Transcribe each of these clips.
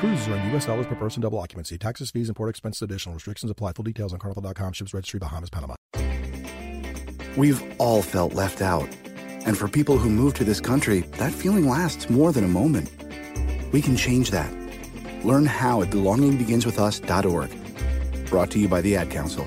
Cruises are in U.S. dollars per person, double occupancy. Taxes, fees, and port expenses additional. Restrictions apply. Full details on carnival.com. Ships registry, Bahamas, Panama. We've all felt left out. And for people who move to this country, that feeling lasts more than a moment. We can change that. Learn how at belongingbeginswithus.org. Brought to you by the Ad Council.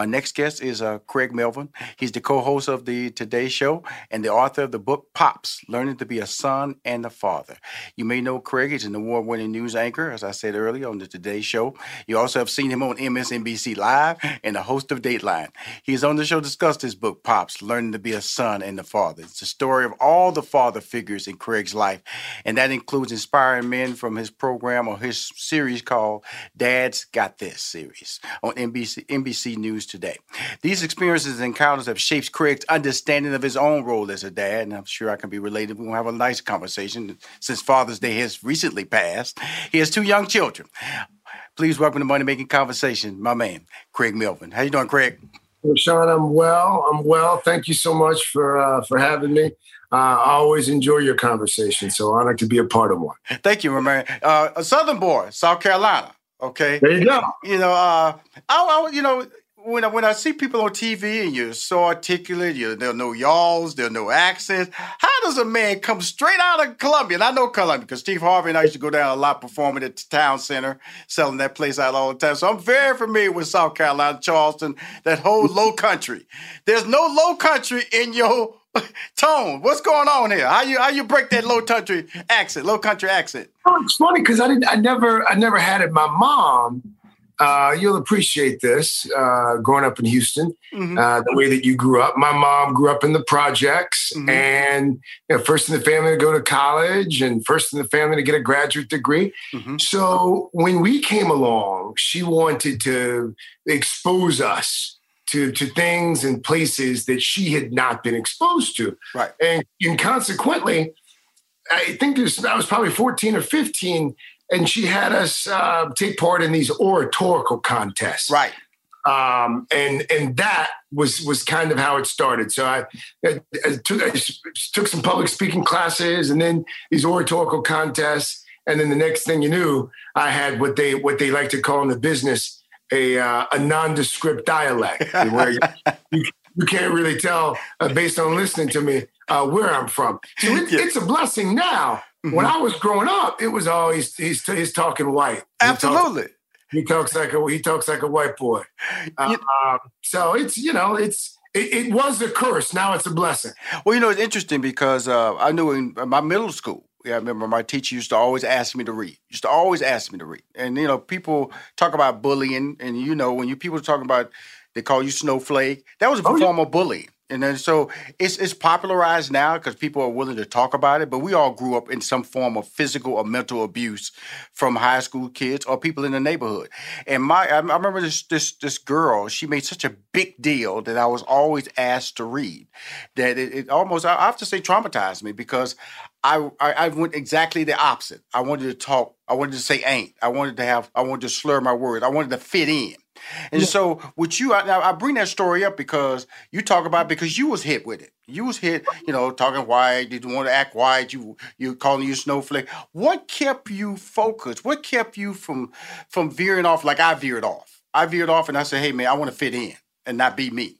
My next guest is uh, Craig Melvin. He's the co-host of the Today Show and the author of the book Pops: Learning to Be a Son and a Father. You may know Craig. He's an award-winning news anchor, as I said earlier, on the Today Show. You also have seen him on MSNBC Live and the host of Dateline. He's on the show to discuss his book Pops: Learning to Be a Son and a Father. It's the story of all the father figures in Craig's life, and that includes inspiring men from his program or his series called Dad's Got This series on NBC NBC News today. These experiences and encounters have shaped Craig's understanding of his own role as a dad, and I'm sure I can be related. We'll have a nice conversation since Father's Day has recently passed. He has two young children. Please welcome to Money Making Conversation, my man, Craig Melvin. How you doing, Craig? Well, Sean, I'm well. I'm well. Thank you so much for uh, for having me. Uh, I always enjoy your conversation, so honored to be a part of one. Thank you, my man. Uh, a Southern boy, South Carolina. Okay, there you go. You know, uh, I, I, you know, when I, when I see people on TV and you're so articulate, you there are no y'alls, there are no accents. How does a man come straight out of Columbia? And I know Columbia because Steve Harvey and I used to go down a lot performing at the town center, selling that place out all the time. So I'm very familiar with South Carolina, Charleston, that whole low country. There's no low country in your tone. What's going on here? How you how you break that low country accent, low country accent? Oh, it's funny because I didn't I never I never had it. My mom uh, you'll appreciate this uh, growing up in Houston, mm-hmm. uh, the way that you grew up. My mom grew up in the projects mm-hmm. and you know, first in the family to go to college and first in the family to get a graduate degree. Mm-hmm. So when we came along, she wanted to expose us to, to things and places that she had not been exposed to. Right. And, and consequently, I think was, I was probably 14 or 15 and she had us uh, take part in these oratorical contests. Right. Um, and and that was was kind of how it started. So I, I, I, took, I took some public speaking classes, and then these oratorical contests, and then the next thing you knew, I had what they what they like to call in the business a uh, a nondescript dialect where you, you, you, can't really tell uh, based on listening to me uh, where I'm from. So it, yeah. it's a blessing now. Mm-hmm. When I was growing up, it was always he's he's talking white. Absolutely. He talks, he talks like a he talks like a white boy. Uh, um, so it's you know it's it, it, was a curse. Now it's a blessing. Well, you know, it's interesting because uh, I knew in my middle school, yeah, I remember my teacher used to always ask me to read. Used to always ask me to read. And you know, people talk about bullying, and you know, when you people talk about they call you snowflake, that was a oh, form yeah. of bullying. And then so it's it's popularized now because people are willing to talk about it. But we all grew up in some form of physical or mental abuse from high school kids or people in the neighborhood. And my I remember this this this girl. She made such a big deal that I was always asked to read. That it, it almost I have to say traumatized me because I, I, I went exactly the opposite. I wanted to talk. I wanted to say ain't. I wanted to have. I wanted to slur my words. I wanted to fit in. And yeah. so with you, I, I bring that story up because you talk about because you was hit with it. You was hit, you know, talking white. Did you want to act white? You you calling you snowflake. What kept you focused? What kept you from from veering off like I veered off? I veered off and I said, hey man, I want to fit in and not be me.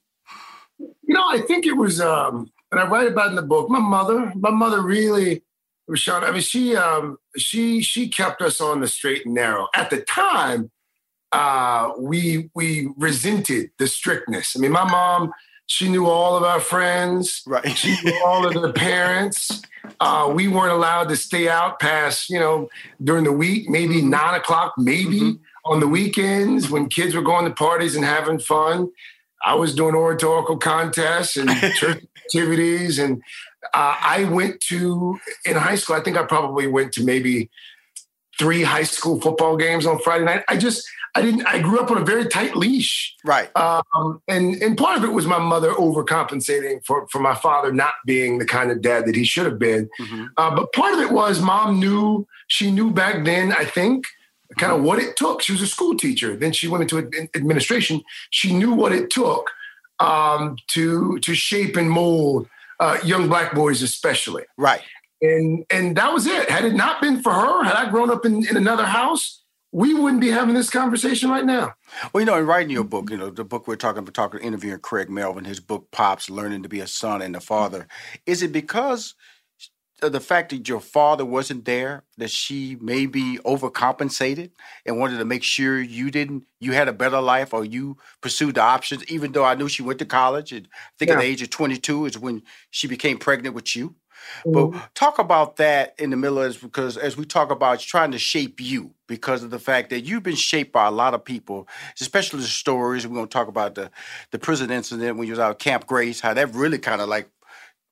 You know, I think it was um and I write about in the book. My mother, my mother really Rushion. I mean, she um she she kept us on the straight and narrow. At the time, uh, we we resented the strictness. I mean, my mom, she knew all of our friends. Right. She knew all of the parents. Uh, we weren't allowed to stay out past, you know, during the week, maybe mm-hmm. nine o'clock, maybe mm-hmm. on the weekends when kids were going to parties and having fun. I was doing oratorical contests and church activities. And uh, I went to, in high school, I think I probably went to maybe three high school football games on Friday night. I just, I didn't. I grew up on a very tight leash, right? Um, and and part of it was my mother overcompensating for for my father not being the kind of dad that he should have been. Mm-hmm. Uh, but part of it was mom knew she knew back then. I think kind of what it took. She was a school teacher. Then she went into administration. She knew what it took um, to to shape and mold uh, young black boys, especially. Right. And and that was it. Had it not been for her, had I grown up in, in another house, we wouldn't be having this conversation right now. Well, you know, in writing your book, you know, the book we're talking, we're talking, interviewing Craig Melvin, his book "Pops: Learning to Be a Son and a Father." Is it because of the fact that your father wasn't there that she maybe overcompensated and wanted to make sure you didn't, you had a better life, or you pursued the options? Even though I knew she went to college, and I think yeah. at the age of twenty-two is when she became pregnant with you. Mm-hmm. But talk about that in the middle of because as we talk about trying to shape you because of the fact that you've been shaped by a lot of people, especially the stories. We're gonna talk about the the prison incident when you was out at Camp Grace, how that really kind of like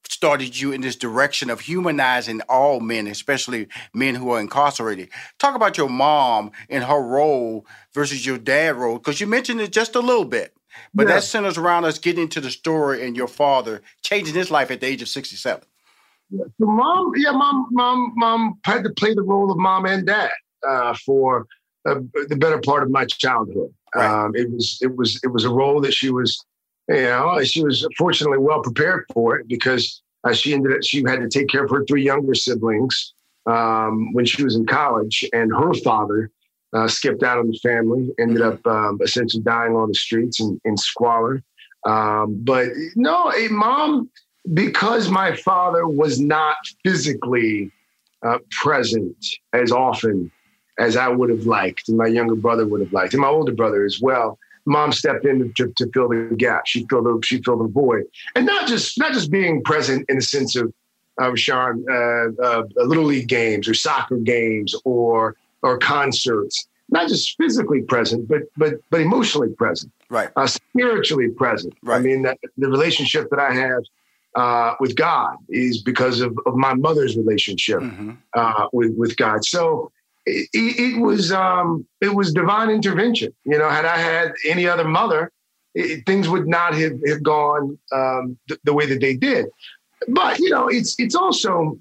started you in this direction of humanizing all men, especially men who are incarcerated. Talk about your mom and her role versus your dad role, because you mentioned it just a little bit. But yeah. that centers around us getting into the story and your father changing his life at the age of 67. So mom, yeah, mom, mom, mom had to play the role of mom and dad uh, for uh, the better part of my childhood. Right. Um, it was, it was, it was a role that she was, you know, she was fortunately well prepared for it because uh, she ended up, she had to take care of her three younger siblings um, when she was in college, and her father uh, skipped out on the family, ended mm-hmm. up um, essentially dying on the streets in, in squalor. Um, but no, a mom because my father was not physically uh, present as often as I would have liked, and my younger brother would have liked, and my older brother as well. Mom stepped in to, to fill the gap. She filled the she filled the void, and not just not just being present in the sense of uh, Sean, uh, uh, little league games or soccer games or or concerts. Not just physically present, but but but emotionally present, right? Uh, spiritually present. Right. I mean, that, the relationship that I have uh, with God is because of, of my mother's relationship mm-hmm. uh, with with God. So it, it was um, it was divine intervention. You know, had I had any other mother, it, things would not have, have gone um, the, the way that they did. But you know, it's it's also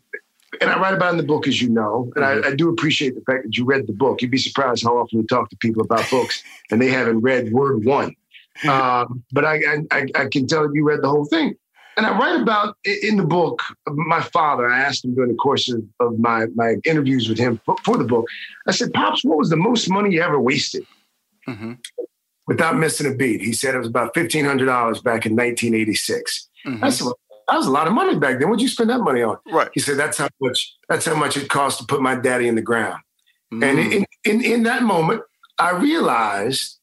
and I write about in the book, as you know, and mm-hmm. I, I, do appreciate the fact that you read the book. You'd be surprised how often we talk to people about books and they haven't read word one. Um, but I, I, I, can tell you read the whole thing. And I write about in the book my father. I asked him during the course of, of my, my interviews with him for, for, the book. I said, Pops, what was the most money you ever wasted? Mm-hmm. without missing a beat. He said it was about fifteen hundred dollars back in 1986. Mm-hmm. That's that was a lot of money back then. What'd you spend that money on? Right. He said that's how much that's how much it cost to put my daddy in the ground. Mm-hmm. And in, in in that moment, I realized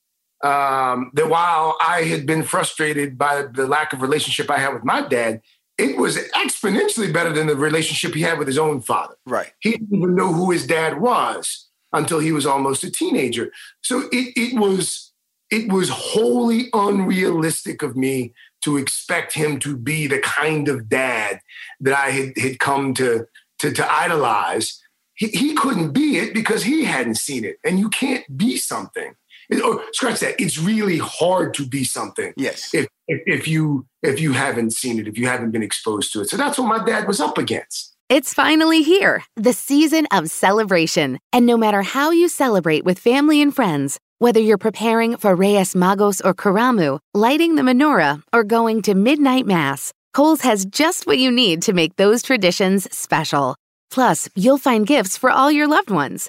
um, that while I had been frustrated by the lack of relationship I had with my dad, it was exponentially better than the relationship he had with his own father. Right. He didn't even know who his dad was until he was almost a teenager. So it, it was it was wholly unrealistic of me to expect him to be the kind of dad that I had, had come to, to, to idolize. He, he couldn't be it because he hadn't seen it. And you can't be something. It, or scratch that. It's really hard to be something. Yes. If, if, if you if you haven't seen it, if you haven't been exposed to it. So that's what my dad was up against. It's finally here, the season of celebration. And no matter how you celebrate with family and friends, whether you're preparing for Reyes Magos or Karamu, lighting the menorah, or going to midnight mass, Kohl's has just what you need to make those traditions special. Plus, you'll find gifts for all your loved ones.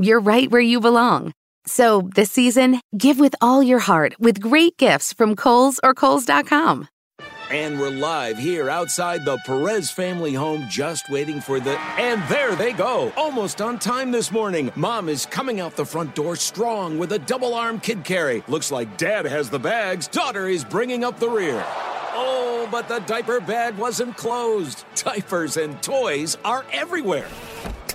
you're right where you belong. So this season, give with all your heart with great gifts from Kohl's or Kohl's.com. And we're live here outside the Perez family home, just waiting for the. And there they go, almost on time this morning. Mom is coming out the front door strong with a double arm kid carry. Looks like dad has the bags, daughter is bringing up the rear. Oh, but the diaper bag wasn't closed. Diapers and toys are everywhere.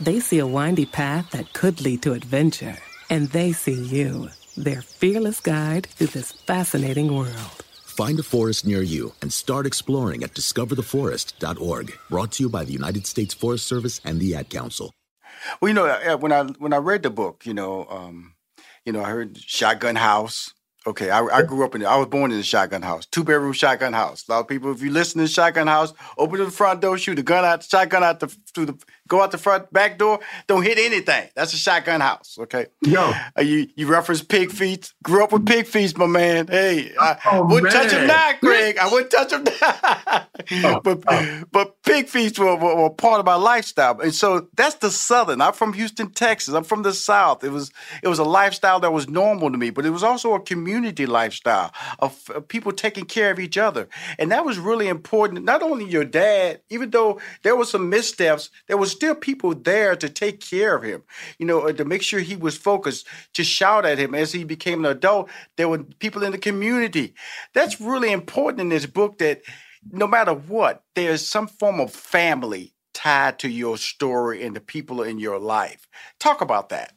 they see a windy path that could lead to adventure. And they see you, their fearless guide through this fascinating world. Find a forest near you and start exploring at discovertheforest.org. Brought to you by the United States Forest Service and the Ad Council. Well, you know, uh, when I when I read the book, you know, um, you know, I heard Shotgun House. Okay, I, I, grew up in. I was born in a shotgun house, two bedroom shotgun house. A lot of people, if you listen to the shotgun house, open the front door, shoot a gun out, shotgun out the through the go out the front back door, don't hit anything. That's a shotgun house. Okay. Yo. Uh, you you reference pig feet. Grew up with pig feet, my man. Hey, I oh, wouldn't man. touch them now, Greg. I wouldn't touch them now. oh, but oh. but pig feet were, were, were, part of my lifestyle, and so that's the southern. I'm from Houston, Texas. I'm from the south. It was it was a lifestyle that was normal to me, but it was also a community lifestyle of, of people taking care of each other, and that was really important. Not only your dad, even though there was some missteps, there was still people there to take care of him, you know, to make sure he was focused, to shout at him as he became an adult. There were people in the community. That's really important in this book that no matter what, there's some form of family tied to your story and the people in your life. Talk about that.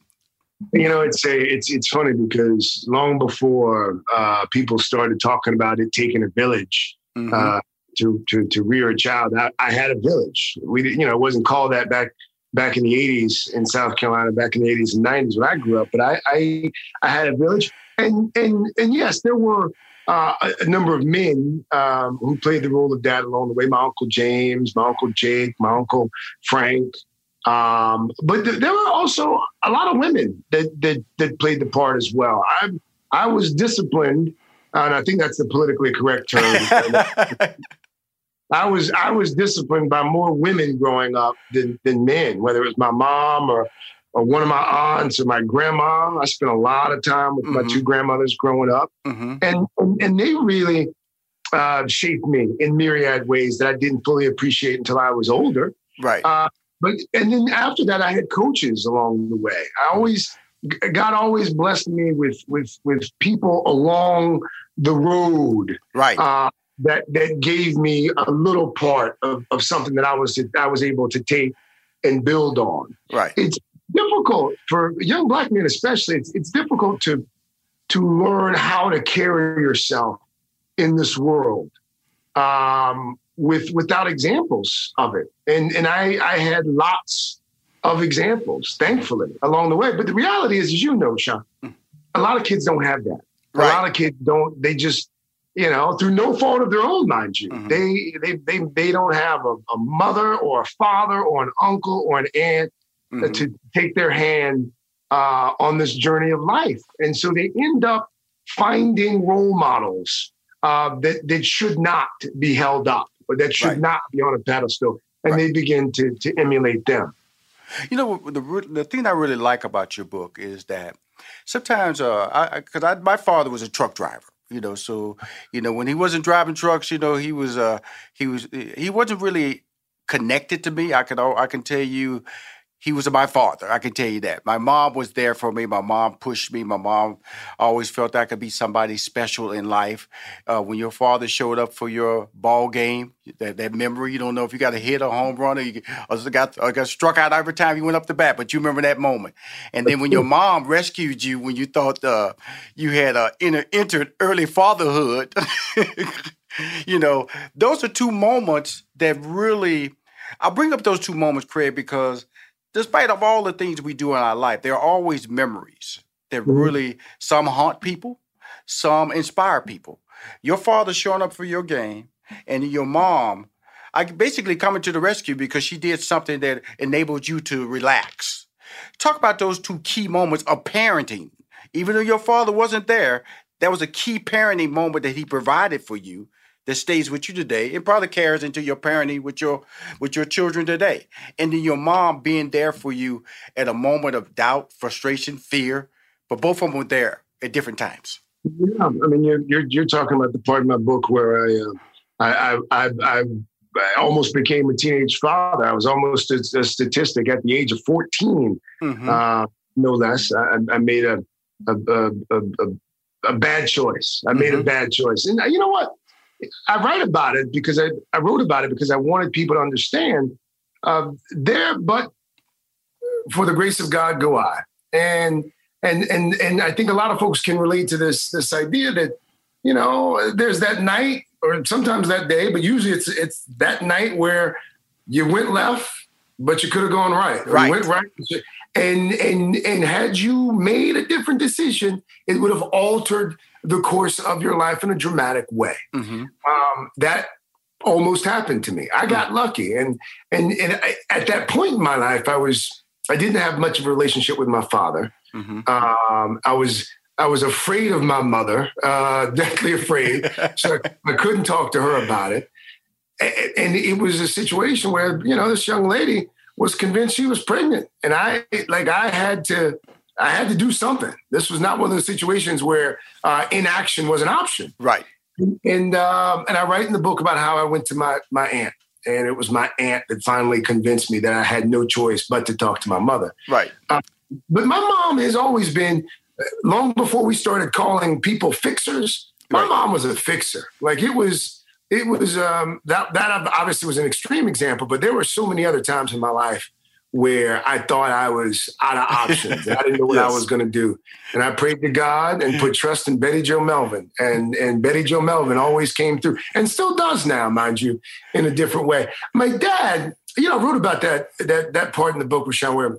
You know, it's a, it's it's funny because long before uh, people started talking about it taking a village, mm-hmm. uh, to to to rear a child. I, I had a village. We you know it wasn't called that back back in the 80s in South Carolina, back in the 80s and 90s when I grew up. But I I, I had a village, and and and yes, there were uh, a, number of men um, who played the role of dad along the way. My uncle James, my uncle Jake, my uncle Frank. Um, but th- there were also a lot of women that that that played the part as well. I I was disciplined, and I think that's the politically correct term. I was I was disciplined by more women growing up than than men, whether it was my mom or or one of my aunts or my grandma. I spent a lot of time with mm-hmm. my two grandmothers growing up, mm-hmm. and, and, and they really uh, shaped me in myriad ways that I didn't fully appreciate until I was older. Right. Uh, but and then after that, I had coaches along the way. I always God always blessed me with with with people along the road. Right. Uh, that that gave me a little part of, of something that I was I was able to take and build on. Right. It's difficult for young black men, especially. It's it's difficult to to learn how to carry yourself in this world um, with without examples of it. And and I I had lots of examples, thankfully, along the way. But the reality is, as you know, Sean, a lot of kids don't have that. Right. A lot of kids don't. They just you know, through no fault of their own, mind you. Mm-hmm. They, they they they don't have a, a, mother or a father or an uncle or an aunt mm-hmm. to take their hand uh, on this journey of life, and so they end up finding role models uh, that that should not be held up or that should right. not be on a pedestal, and right. they begin to to emulate them. You know, the the thing I really like about your book is that sometimes, uh, because my father was a truck driver you know so you know when he wasn't driving trucks you know he was uh he was he wasn't really connected to me. I can i can tell you he was my father. I can tell you that. My mom was there for me. My mom pushed me. My mom always felt I could be somebody special in life. Uh, when your father showed up for your ball game, that, that memory, you don't know if you got a hit a home run or you or got, or got struck out every time you went up the bat, but you remember that moment. And then when your mom rescued you when you thought uh, you had uh, entered early fatherhood, you know, those are two moments that really. I bring up those two moments, Craig, because despite of all the things we do in our life, there are always memories that mm-hmm. really some haunt people, some inspire people. Your father showing up for your game, and your mom, I basically coming to the rescue because she did something that enabled you to relax. Talk about those two key moments of parenting. Even though your father wasn't there, that was a key parenting moment that he provided for you that stays with you today. It probably carries into your parenting with your with your children today. And then your mom being there for you at a moment of doubt, frustration, fear, but both of them were there at different times. Yeah, I mean, you're you're, you're talking about the part of my book where I, uh, I, I, I, I almost became a teenage father. I was almost a, a statistic at the age of 14, mm-hmm. uh, no less. I, I made a a, a, a, a, bad choice. I made mm-hmm. a bad choice. And you know what? I write about it because I, I wrote about it because I wanted people to understand uh, there, but for the grace of God go I. And and and and I think a lot of folks can relate to this this idea that you know there's that night or sometimes that day, but usually it's it's that night where you went left, but you could have gone right. Right. went right. And and and had you made a different decision, it would have altered the course of your life in a dramatic way. Mm-hmm. Um, that almost happened to me. I got mm-hmm. lucky, and and and I, at that point in my life, I was I didn't have much of a relationship with my father. Mm-hmm. Um, I was I was afraid of my mother, uh, deathly afraid, so I, I couldn't talk to her about it. And, and it was a situation where you know this young lady was convinced she was pregnant, and I like I had to I had to do something. This was not one of those situations where uh, inaction was an option. Right. And um, and I write in the book about how I went to my my aunt, and it was my aunt that finally convinced me that I had no choice but to talk to my mother. Right. Uh, but my mom has always been, long before we started calling people fixers. My right. mom was a fixer. Like it was, it was um, that that obviously was an extreme example, but there were so many other times in my life where I thought I was out of options. I didn't know what yes. I was going to do. And I prayed to God and put trust in Betty Jo Melvin. And, and Betty Jo Melvin always came through and still does now, mind you, in a different way. My dad, you know, I wrote about that, that, that part in the book, Rushion, where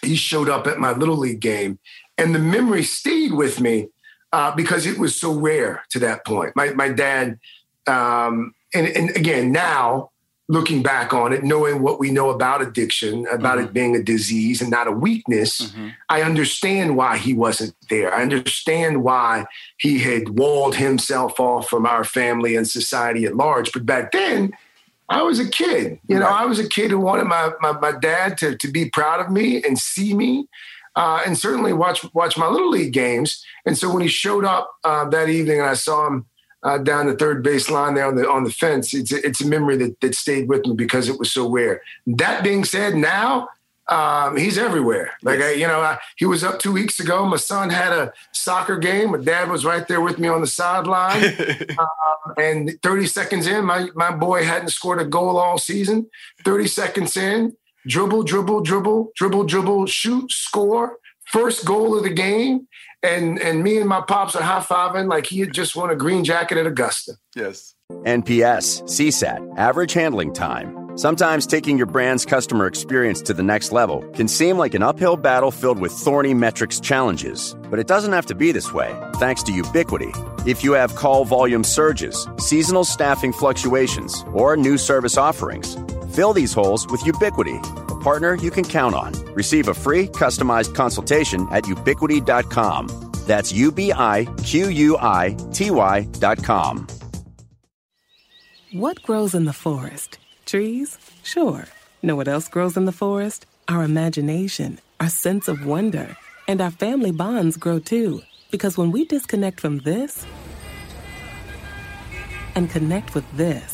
he showed up at my Little League game. And the memory stayed with me uh, because it was so rare to that point. My, my dad, um, and, and again, now, looking back on it, knowing what we know about addiction, about mm-hmm. it being a disease and not a weakness, mm-hmm. I understand why he wasn't there. I understand why he had walled himself off from our family and society at large. But back then, I was a kid. You know, I was a kid who wanted my my, my dad to, to be proud of me and see me. Uh, and certainly watch watch my little league games. And so when he showed up uh, that evening, and I saw him uh, down the third base line there on the on the fence, it's a, it's a memory that that stayed with me because it was so rare. That being said, now um, he's everywhere. Like yes. I, you know, I, he was up two weeks ago. My son had a soccer game. My dad was right there with me on the sideline. um, and 30 seconds in, my my boy hadn't scored a goal all season. 30 seconds in, dribble, dribble, dribble, dribble, dribble, shoot, score, first goal of the game. And and me and my pops are high fiving like he had just won a green jacket at Augusta. Yes. NPS, CSAT, average handling time. Sometimes taking your brand's customer experience to the next level can seem like an uphill battle filled with thorny metrics challenges, but it doesn't have to be this way thanks to Ubiquity. If you have call volume surges, seasonal staffing fluctuations, or new service offerings, fill these holes with Ubiquity, a partner you can count on. Receive a free customized consultation at ubiquity.com. That's U B I Q U I T Y.com. What grows in the forest? Trees? Sure. Know what else grows in the forest? Our imagination, our sense of wonder, and our family bonds grow too. Because when we disconnect from this and connect with this,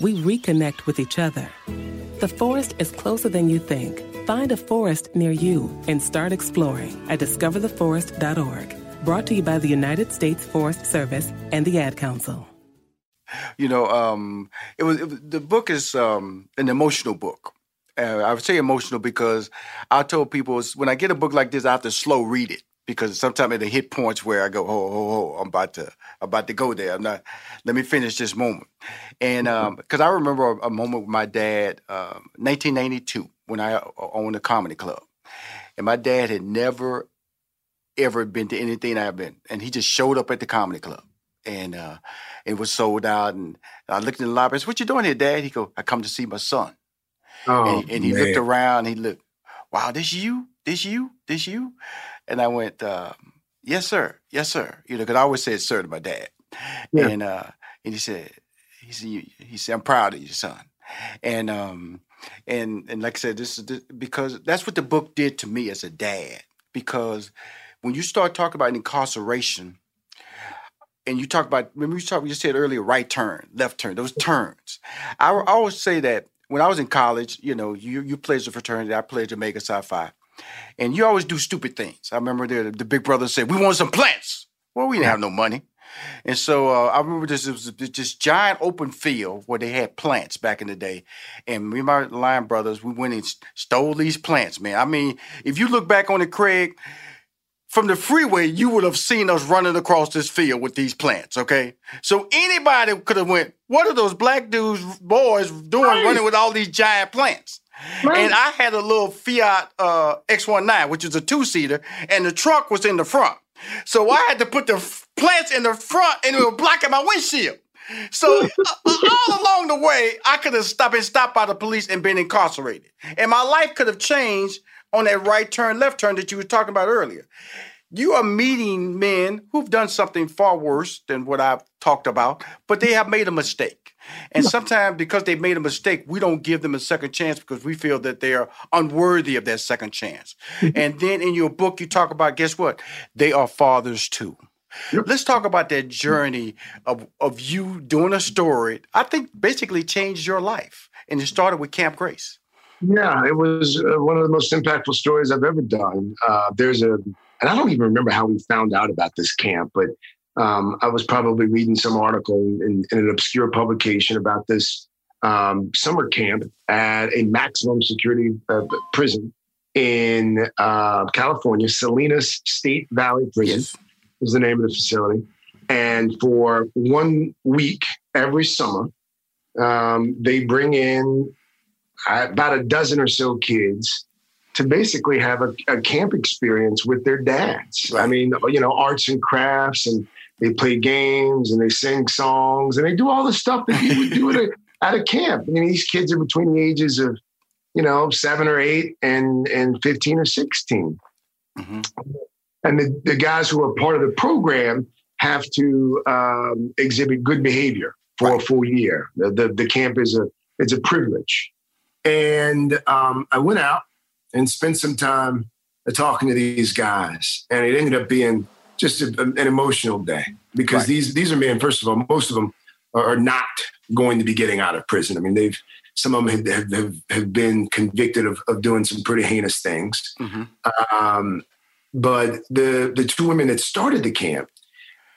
we reconnect with each other. The forest is closer than you think. Find a forest near you and start exploring at discovertheforest.org. Brought to you by the United States Forest Service and the Ad Council you know, um, it was, it the book is um, an emotional book. Uh, I would say emotional because I told people when I get a book like this, I have to slow read it because sometimes it hit points where I go, oh, oh, oh, I'm about to, I'm about to go there. I'm not. Let me finish this moment, and because um, I remember a, a, moment with my dad, 1992, um, when I uh, owned a comedy club, and my dad had never, ever been to anything I've been, and he just showed up at the comedy club, and uh, it was sold out. And I looked in the lobby. I said, "What you doing here, Dad?" He go, "I come to see my son." Oh, and, and he looked around. He looked, "Wow, this you? This you? This you?" And I went, uh, "Yes, sir. Yes, sir." You know, because I always said "sir" to my dad. Yeah. And uh, and he said, "He said, he said, I'm proud of you, son." And um, and and like I said, this is this, because that's what the book did to me as a dad. Because when you start talking about incarceration and you talk about remember you talked you said earlier right turn left turn those turns I, I, always say that when i was in college you know you you pledged a fraternity i pledged omega psi phi and you always do stupid things i remember the, the big brother said we want some plants well we didn't have no money and so uh, I remember this was this giant open field where they had plants back in the day, and me and my line brothers we went and stole these plants, man. I mean, if you look back on it, Craig, from the freeway, you would have seen us running across this field with these plants, okay? So anybody could have went, what are those black dudes, boys doing right. running with all these giant plants? And I had a little Fiat uh, X19, which is a two-seater, and the truck was in the front. So I had to put the plants in the front, and it was blocking my windshield. So uh, all along the way, I could have stopped and stopped by the police and been incarcerated, and my life could have changed on that right turn, left turn that you were talking about earlier. You are meeting men who've done something far worse than what I've talked about, but they have made a mistake. And sometimes because they've made a mistake, we don't give them a second chance because we feel that they are unworthy of that second chance. Mm-hmm. and then in your book, you talk about guess what? They are fathers too. Yep. Let's talk about that journey of, of you doing a story. I think basically changed your life. And it started with Camp Grace. Yeah, it was uh, one of the most impactful stories I've ever done. Uh, there's a, and I don't even remember how we found out about this camp, but um, I was probably reading some article in, in an obscure publication about this um, summer camp at a maximum security uh, prison in uh, California, Salinas State Valley Prison yes. is the name of the facility. And for one week every summer, um, they bring in uh, about a dozen or so kids to basically have a, a camp experience with their dads. I mean, you know, arts and crafts, and they play games and they sing songs and they do all the stuff that you would do at a, at a camp. I mean, these kids are between the ages of, you know, seven or eight and and fifteen or 16 mm-hmm. And the, the guys who are part of the program have to um, exhibit good behavior for right. a full year. The, the, the camp is a it's a privilege. And um, I went out and spent some time talking to these guys, and it ended up being just a, an emotional day because right. these these are men. First of all, most of them are not going to be getting out of prison. I mean, they've some of them have have, have been convicted of, of doing some pretty heinous things. Mm-hmm. Um, but the the two women that started the camp,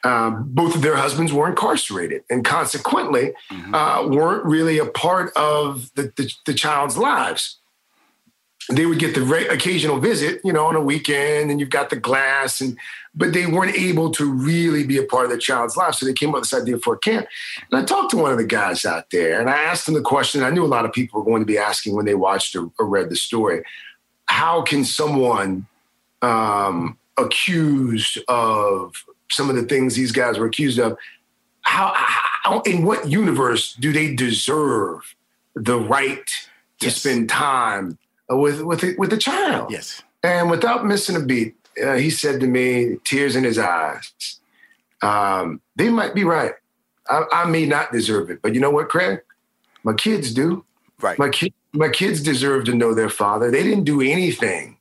um, both of their husbands were incarcerated and consequently mm-hmm. uh, weren't really a part of the, the, the child's lives they would get the re- occasional visit, you know, on a weekend, and you've got the glass, and but they weren't able to really be a part of the child's life. So they came up with this idea for a camp. And I talked to one of the guys out there, and I asked him the question I knew a lot of people were going to be asking when they watched or, or read the story: How can someone um, accused of some of the things these guys were accused of? How, how in what universe do they deserve the right to yes. spend time? With with with the child. Yes. And without missing a beat, uh, he said to me, tears in his eyes, um, "They might be right. I, I, may not deserve it, but you know what, Craig? My kids do. Right. My kids, my kids deserve to know their father. They didn't do anything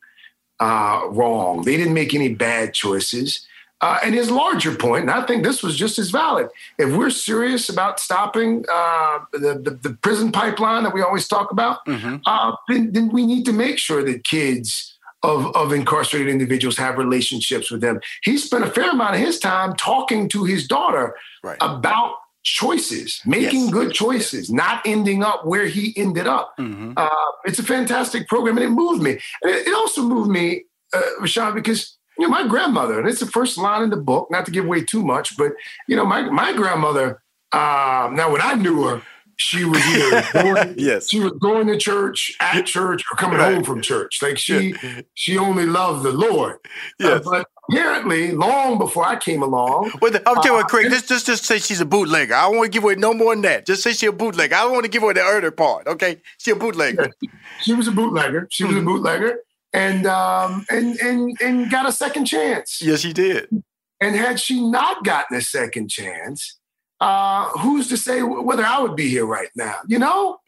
uh, wrong. They didn't make any bad choices." Uh, and his larger point, and I think this was just as valid. If we're serious about stopping uh, the, the, the prison pipeline that we always talk about, mm-hmm. uh, then, then, we need to make sure that kids of, of incarcerated individuals have relationships with them. He spent a fair amount of his time talking to his daughter right. about choices, making yes. good choices, not ending up where he ended up. Mm-hmm. Uh, it's a fantastic program, and it moved me. And it, it also moved me, uh, Rushion, because you know, my grandmother, and it's the first line in the book, not to give away too much, but you know, my my grandmother. Um, now, when I knew her, she was either going, yes. she was going to church, at church, or coming right. home from church. Like she she only loved the Lord. Uh, yes. Uh, but apparently, long before I came along. Well, I'm telling you uh, Craig, just, just just say she's a bootlegger. I don't want to give away no more than that. Just say she's a bootlegger. I don't want to give away the earlier part. Okay, she's a bootlegger. Yeah. She was a bootlegger. She was mm-hmm. a bootlegger and um, and and and got a second chance. Yes, he did. And had she not gotten a second chance, uh, who's to say whether I would be here right now? You know.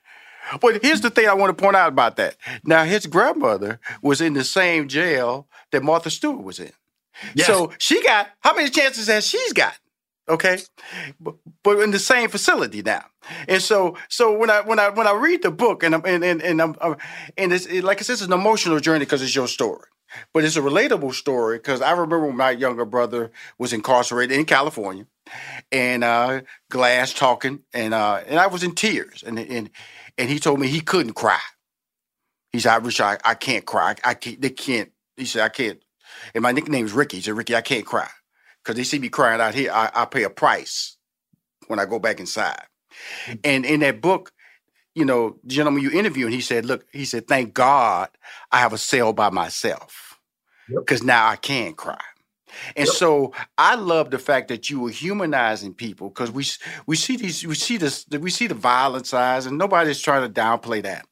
But here's the thing I want to point out about that. Now, his grandmother was in the same jail that Martha Stewart was in. Yes. So she got how many chances has she's got? Okay, but, in the same facility now. And so, so when I when I when I read the book and I'm and and, and I'm, I'm and it's it, like I said, it's an emotional journey because it's your story, but it's a relatable story because I remember when my younger brother was incarcerated in California, and uh, Glass talking, and uh, and I was in tears, and and and he told me he couldn't cry. He said, "I wish I I can't cry. I, I can't. They can't." He said, "I can't." And my nickname is Ricky. He said, "Ricky, I can't cry." because they see me crying out here. I, I, pay a price when I go back inside. And in that book, you know, gentleman you interview, and he said, "Look, he said, thank God I have a cell by myself because yep. now I can cry." And yep. so I love the fact that you were humanizing people because we we see these we see this we see the violent sides and nobody's trying to downplay that.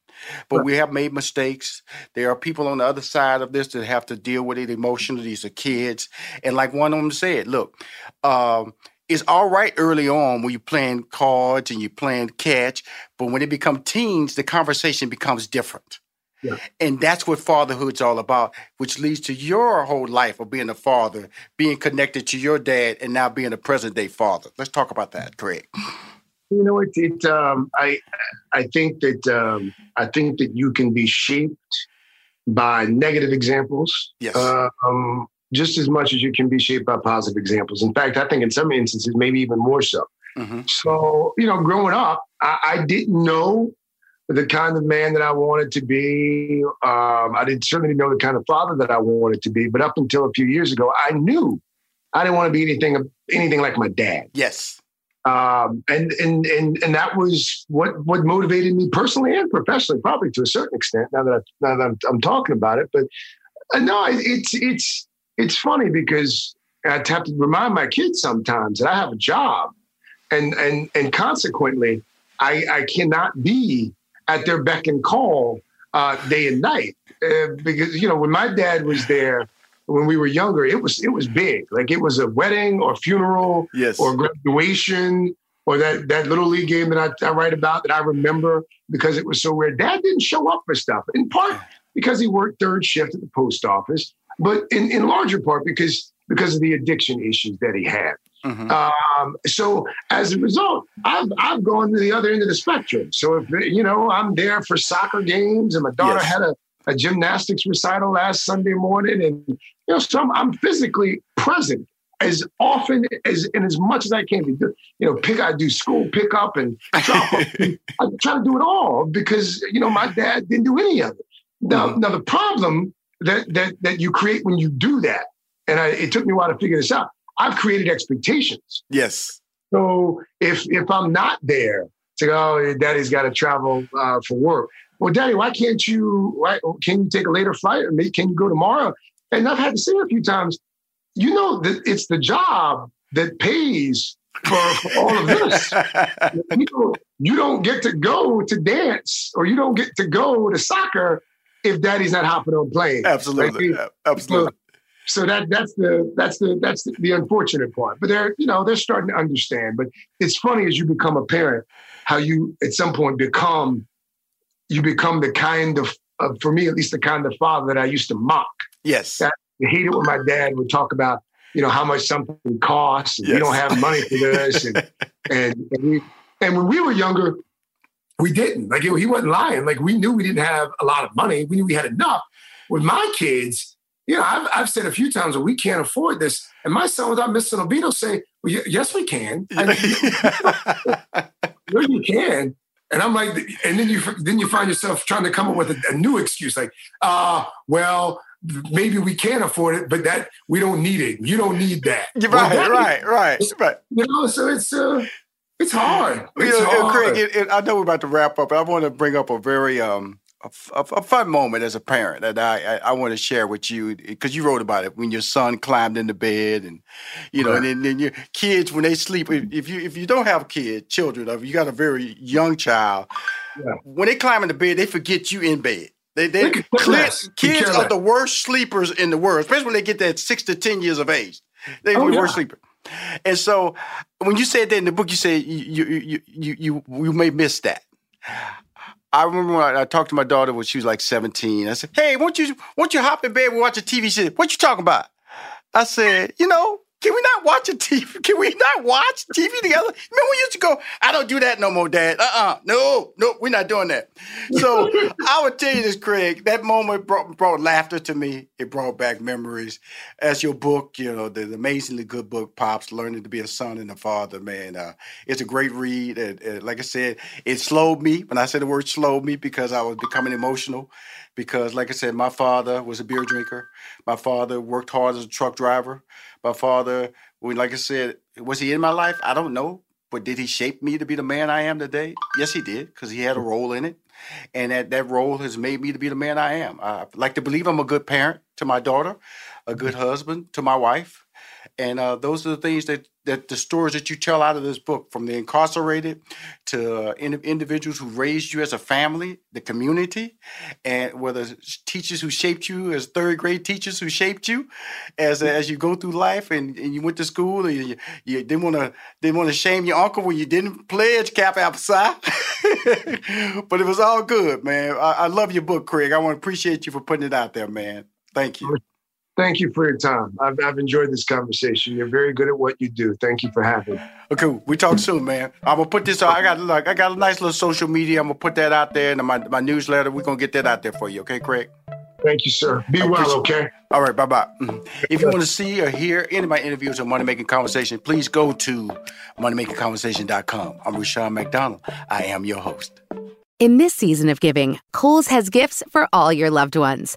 But right. we have made mistakes. There are people on the other side of this that have to deal with it emotionally. These are kids. And like one of them said, look, um, it's all right early on when you're playing cards and you're playing catch, but when they become teens, the conversation becomes different. Yeah. And that's what fatherhood's all about, which leads to your whole life of being a father, being connected to your dad, and now being a present day father. Let's talk about that, Craig. You know, it. it um, I I think that um, I think that you can be shaped by negative examples. Yes. Um, just as much as you can be shaped by positive examples. In fact, I think in some instances, maybe even more so. Mm-hmm. So, you know, growing up, I, I, didn't know the kind of man that I wanted to be. Um, I didn't certainly know the kind of father that I wanted to be. But up until a few years ago, I knew I didn't want to be anything anything like my dad. Yes. Um, and and and and that was what what motivated me personally and professionally, probably to a certain extent. Now that I, now that I'm, I'm talking about it, but uh, no, it's it's it's funny because I have to remind my kids sometimes that I have a job, and and and consequently, I I cannot be at their beck and call uh, day and night uh, because you know when my dad was there when we were younger, it was it was big. Like it was a wedding or funeral, yes. or graduation, or that that little league game that I, I write about that I remember because it was so weird. Dad didn't show up for stuff in part because he worked third shift at the post office, but in, in larger part because because of the addiction issues that he had. Mm-hmm. Um, so as a result, I've I've gone to the other end of the spectrum. So if you know I'm there for soccer games, and my daughter yes. had a, a gymnastics recital last Sunday morning, and you know, so I'm, I'm physically present as often as and as much as I can be. You know, pick I do school pickup and drop. I try to do it all because you know my dad didn't do any of it. Now, mm-hmm. now the problem that that that you create when you do that, and I, it took me a while to figure this out. I've created expectations. Yes. So if if I'm not there, to go, oh, daddy's got to travel uh, for work. Well, daddy, why can't you? Why can you take a later flight, or maybe can you go tomorrow? And I've had to say it a few times, you know that it's the job that pays for, for all of this. you, don't, you don't get to go to dance, or you don't get to go to soccer if daddy's not hopping on planes. Absolutely, like, absolutely. So, so that that's the that's the that's the, the, unfortunate part. But they're you know they're starting to understand. But it's funny as you become a parent how you at some point become you become the kind of, of for me at least the kind of father that I used to mock. Yes, I hated when my dad would talk about you know how much something costs. And yes. We don't have money for this, and and and, we, and when we were younger, we didn't. Like he wasn't lying. Like we knew we didn't have a lot of money. We knew we had enough. With my kids, you know, I've, I've said a few times that we can't afford this. And my son, without missing a beat, will say, well, yes, we can. I mean, you can. And I'm like, and then you then you find yourself trying to come up with a, a new excuse, like, uh, well, maybe we can't afford it, but that we don't need it. You don't need that. Right, well, right, right, right. You know, so it's uh, it's hard. It's you know, hard. Craig, it, it, I know we're about to wrap up, but I want to bring up a very um a, a, fun moment as a parent that I I, I want to share with you because you wrote about it when your son climbed into bed and you know right. and then, then, your kids when they sleep if you if you don't have kids children if you got a very young child yeah. when they climb into bed they forget you in bed. They, they, kids, kids are the worst sleepers in the world, especially when they get that six to ten years of age. They're oh, the worst yeah. sleeper. And so when you said that in the book, you said you you you you you may miss that. I remember when I, talked to my daughter when she was like 17. I said, "Hey, won't you won't you hop in bed and watch a TV show? What you talking about?" I said, "You know, can we not watch a TV? Can we not watch TV together? Remember we used to go, I don't do that no more, Dad. Uh-uh. No, no, we're not doing that. So I would tell you this, Craig, that moment brought, brought laughter to me. It brought back memories. As your book, you know, the, the amazingly good book, Pops, Learning to be a Son and a Father, man. Uh, it's a great read. And, and like I said, it slowed me. When I said the word slowed me because I was becoming emotional because, like I said, my father was a beer drinker. My father worked hard as a truck driver. My father, when, like I said, was he in my life? I don't know. But did he shape me to be the man I am today? Yes, he did, because he had a role in it. And that, that role has made me to be the man I am. I like to believe I'm a good parent to my daughter, a good mm-hmm. husband to my wife. And uh, those are the things that that the stories that you tell out of this book, from the incarcerated to uh, in, individuals who raised you as a family, the community, and whether teachers who shaped you as third grade teachers who shaped you as as you go through life, and, and you went to school and you, you didn't want to didn't want to shame your uncle when you didn't pledge Kappa Psi, but it was all good, man. I, I love your book, Craig. I want to appreciate you for putting it out there, man. Thank you. Thank you for your time. I've, I've enjoyed this conversation. You're very good at what you do. Thank you for having me. Okay, we talk soon, man. I'm gonna put this. I got like I got a nice little social media. I'm gonna put that out there in my my newsletter. We're gonna get that out there for you. Okay, Craig. Thank you, sir. Be well, okay? All right, bye bye. Mm-hmm. If you want to see or hear any of my interviews on Money Making Conversation, please go to moneymakingconversation.com. I'm Rushion McDonald. I am your host. In this season of giving, Kohl's has gifts for all your loved ones.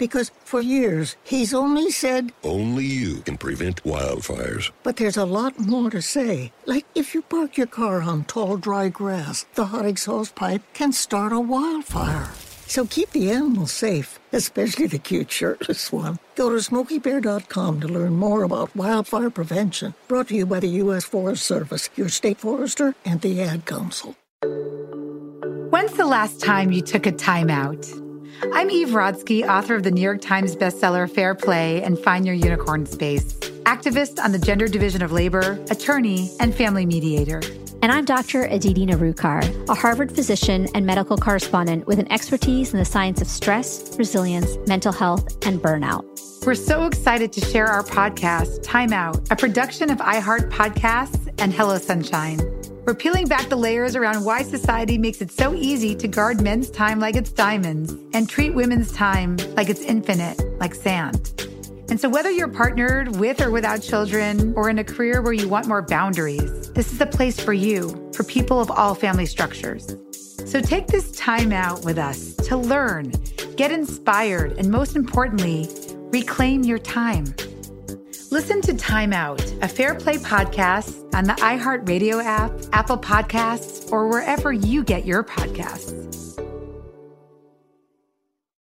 Because for years, he's only said, Only you can prevent wildfires. But there's a lot more to say. Like if you park your car on tall, dry grass, the hot exhaust pipe can start a wildfire. So keep the animals safe, especially the cute shirtless one. Go to smokeybear.com to learn more about wildfire prevention. Brought to you by the U.S. Forest Service, your state forester, and the Ad Council. When's the last time you took a time out? I'm Eve Rodsky, author of the New York Times bestseller Fair Play and Find Your Unicorn Space, activist on the gender division of labor, attorney, and family mediator. And I'm Dr. Aditi Nerurkar, a Harvard physician and medical correspondent with an expertise in the science of stress, resilience, mental health, and burnout. We're so excited to share our podcast, Time Out, a production of iHeart Podcasts and Hello Sunshine. We're peeling back the layers around why society makes it so easy to guard men's time like it's diamonds and treat women's time like it's infinite, like sand. And so, whether you're partnered with or without children, or in a career where you want more boundaries, this is a place for you, for people of all family structures. So, take this time out with us to learn, get inspired, and most importantly, reclaim your time. Listen to Time Out, a Fair Play podcast on the iHeartRadio app, Apple Podcasts, or wherever you get your podcasts.